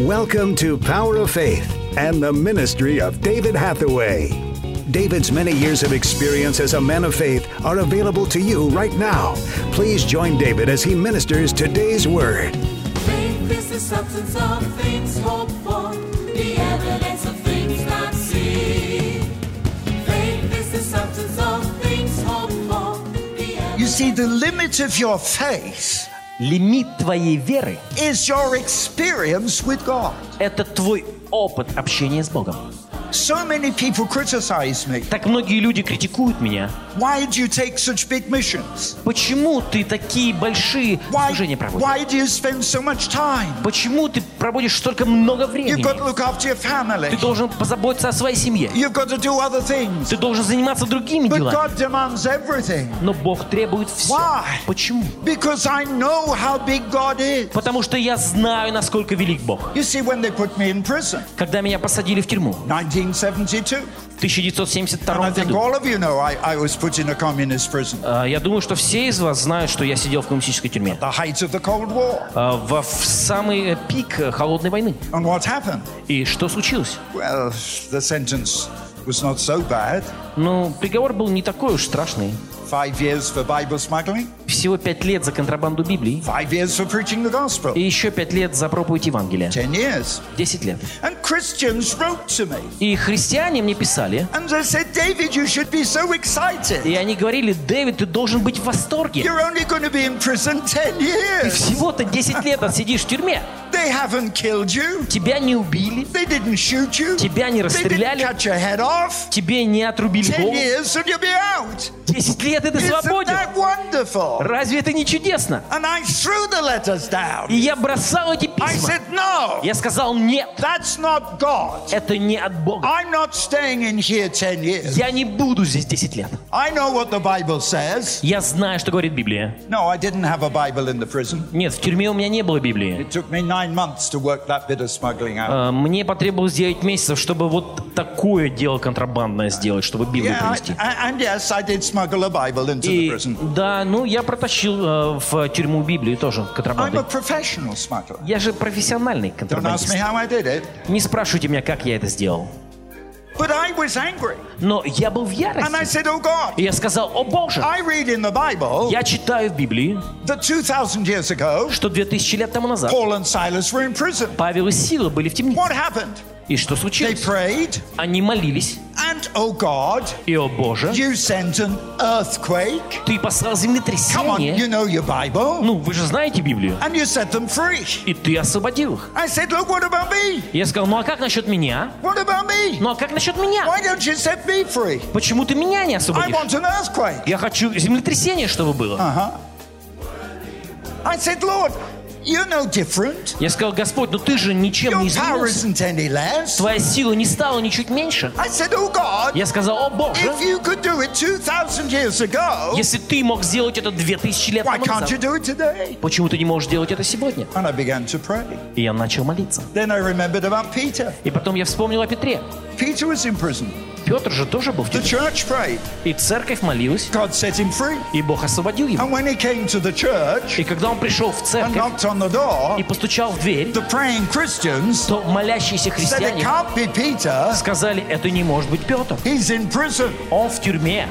Welcome to Power of Faith and the ministry of David Hathaway. David's many years of experience as a man of faith are available to you right now. Please join David as he ministers today's word. Faith is the substance of things hoped for, the evidence of things not seen. Faith is the substance of things hoped for, the You see, the limit of your faith Лимит твоей веры это твой опыт общения с Богом. So many people criticize me. Так многие люди критикуют меня. Why do you take such big missions? Почему ты такие большие Why, служения проводишь? why do you spend so much time? Почему ты проводишь столько много You've времени? got to look after your family. Ты должен позаботиться о своей семье. You've got to do other things. Ты должен заниматься другими But делами. God demands everything. Но Бог требует все. Why? Почему? Because I know how big God is. Потому что я знаю, насколько велик Бог. You see, when they put me in prison, Когда меня посадили в тюрьму 1972, в 1972 and I think году, я думаю, что все из вас знают, что я сидел в коммунистической тюрьме. Во в самый э, пик э, холодной войны. И что случилось? Well, the sentence was not so bad. Ну, приговор был не такой уж страшный. Five years for Bible smuggling, Всего пять лет за контрабанду Библии five years for preaching the gospel. и еще пять лет за проповедь Евангелия. Ten years. Десять лет. And Christians wrote to me. И христиане мне писали, And they said, David, you should be so excited. и они говорили, Дэвид, ты должен быть в восторге. You're only going to be in prison 10 Ты years. всего-то 10 лет отсидишь в тюрьме. They haven't killed you. Тебя не убили, They didn't shoot you. тебя не They didn't расстреляли, cut your head off. тебе не отрубили 10 голову. years and you'll be out. 10 лет, и ты Isn't свободен. that wonderful? Разве это не чудесно? And I threw the letters down. И я бросал эти I письма. said, no, Я сказал, нет, that's not God. это не от Бога. I'm not staying in here 10 years. Я не буду здесь 10 лет. I know what the Bible says. Я знаю, что говорит Библия. No, I didn't have a Bible in the prison. Нет, в тюрьме у меня не было Библии. It took me nine months to work that bit of smuggling out. Мне потребовалось 9 месяцев, чтобы вот такое дело контрабандное сделать, чтобы Библию принести. and yes, I did smuggle a Bible into the И prison. да, ну я протащил э, в тюрьму Библию тоже I'm a контрабандой. professional smuggler. Я же профессиональный контрабандист. Не спрашивайте меня, как я это сделал. But I was angry. Но я был в And I ярости. said, Oh God, И я сказал, о Боже, I read in the Bible я читаю в Библии, that 2,000 years ago, что 2000 лет тому назад Paul and Silas were in prison. Павел и Сила были в темнице. What happened? И что They случилось? prayed, Они молились, and oh God, и, о Боже, you sent an earthquake. ты послал Come on, землетрясение. you know your Bible. Ну, вы же знаете Библию. And you set them free. И ты освободил их. I said, Look, what about me? Я сказал, ну а как насчет меня? What about me? Ну а как насчет меня? Why don't you set me free? Почему ты меня не I освободишь? want an earthquake. Я хочу землетрясение, чтобы было. I said, Lord, you're no different. Я сказал, Господь, ну ты же ничем Your не изменился. Твоя сила не стала ничуть меньше. I said, Oh God, Я сказал, о Боже, if you could do it 2,000 years ago, если ты мог сделать это 2000 лет why тому can't you назад, do it today? почему ты не можешь делать это сегодня? And I began to pray. И я начал молиться. Then I remembered about Peter. И потом я вспомнил о Петре. Peter was in prison. Петр же тоже был в тюрьме. И церковь молилась, и Бог освободил его. И когда он пришел в церковь и постучал в дверь, то молящиеся христиане сказали, это не может быть Петр. Он в тюрьме.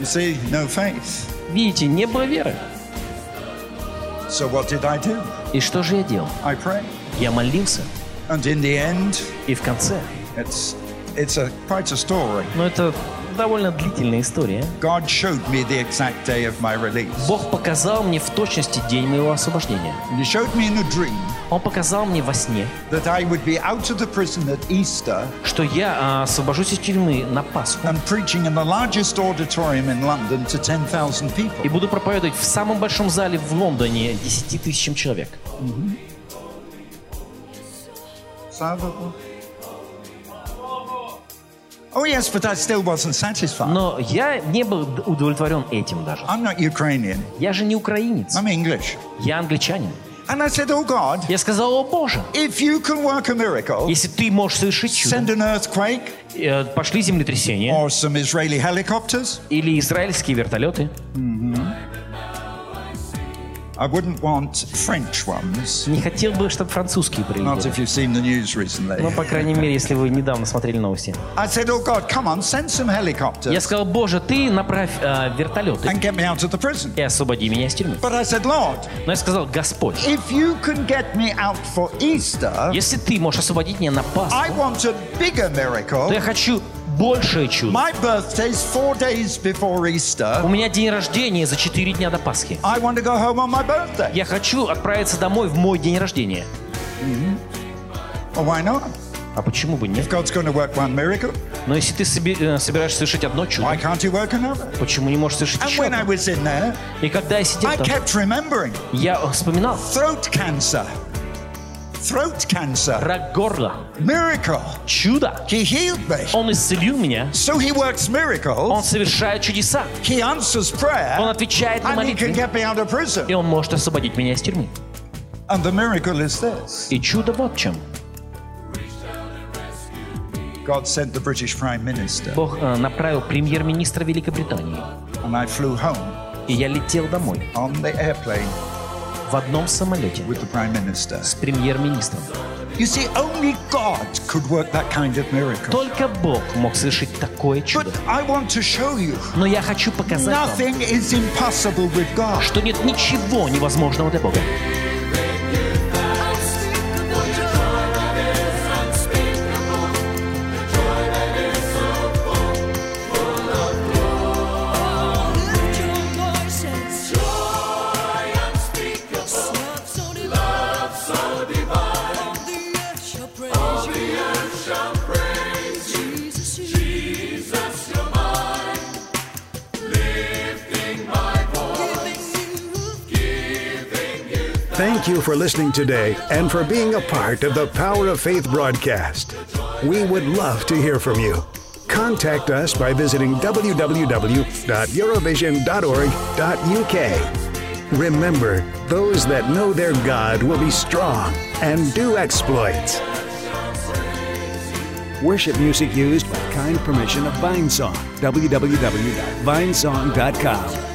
You see, no faith. Видите, не было веры. So what did I do? И что же я делал? I prayed. Я молился. And in the end, И в конце, it's it's a quite a story. ну это довольно длительная история. God showed me the exact day of my release. Бог показал мне в точности день моего освобождения. And he showed me in a dream Он показал мне во сне, that I would be out of the prison at Easter что я а, освобожусь из тюрьмы на Пасху and preaching in the largest auditorium in London to 10,000 и буду проповедовать в самом большом зале в Лондоне 10 тысячам человек. Oh yes, but I still wasn't satisfied. Но я не был удовлетворен этим даже. I'm not Ukrainian. Я же не украинец, I'm English. я англичанин. And I said, Oh God, Я сказал, о Боже, if you can work a miracle, если ты можешь совершить send чудо, an earthquake э, пошли землетрясение or some Israeli helicopters, или израильские вертолеты. I wouldn't want French ones. Не хотел бы, чтобы французские Not if you've seen the news recently. Ну, по крайней мере, если вы недавно смотрели новости. I said, Oh God, come on, send some Я helicopters сказал, Боже, ты направь э, вертолеты and get me out of the prison. и освободи меня из тюрьмы. But I said, Lord, Но я сказал, Господь, if you can get me out for Easter, если ты можешь освободить меня на Пасху, I want a bigger то miracle. я хочу большее чудо. My birthday's four days before У меня день рождения за 4 дня до Пасхи. I want to go home on my birthday. Я хочу отправиться домой в мой день рождения. Well, why not? А почему бы нет? Miracle. Но если ты себе- э, собираешься совершить одно чудо, почему не можешь совершить еще одно? И когда я сидел там, я вспоминал throat cancer. Throat cancer. рак горла, Miracle. чудо. He healed me. Он исцелил меня, So He works он miracles. совершает чудеса, He answers он prayer. отвечает на And He can молитвы, get me out of и prison. он может освободить меня из тюрьмы. And the miracle is this И чудо вот в чем. God sent the British Prime Minister, Бог э, направил премьер-министра Великобритании, and I flew home и я летел домой on the airplane В одном самолете с премьер-министром. Только Бог мог совершить такое чудо. Но я хочу показать вам, что нет ничего невозможного для Бога. Thank you for listening today and for being a part of the Power of Faith broadcast. We would love to hear from you. Contact us by visiting www.eurovision.org.uk. Remember, those that know their God will be strong and do exploits. Worship music used by kind permission of Vinesong. www.vinesong.com.